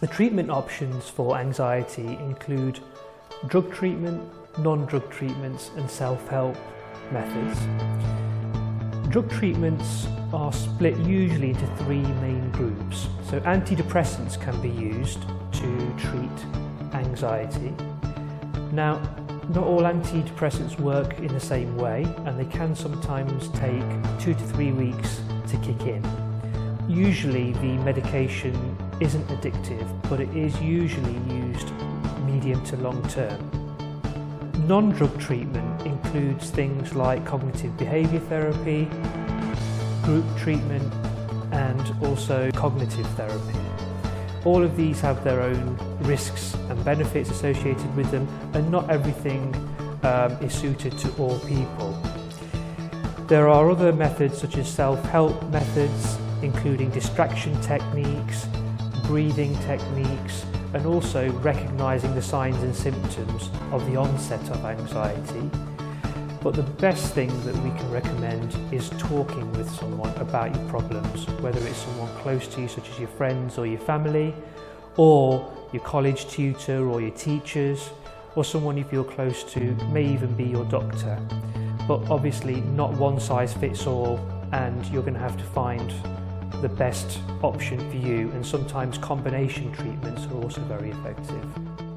The treatment options for anxiety include drug treatment, non-drug treatments and self-help methods. Drug treatments are split usually into three main groups. So antidepressants can be used to treat anxiety. Now, not all antidepressants work in the same way and they can sometimes take two to three weeks to kick in. Usually the medication isn't addictive, but it is usually used medium to long term. Non-drug treatment includes things like cognitive behaviour therapy, group treatment and also cognitive therapy. All of these have their own risks and benefits associated with them and not everything um, is suited to all people. There are other methods such as self-help methods including distraction techniques, breathing techniques and also recognising the signs and symptoms of the onset of anxiety. But the best thing that we can recommend is talking with someone about your problems, whether it's someone close to you, such as your friends or your family, or your college tutor or your teachers, or someone you feel close to, may even be your doctor. But obviously not one size fits all and you're going to have to find the best option for you and sometimes combination treatments are also very effective.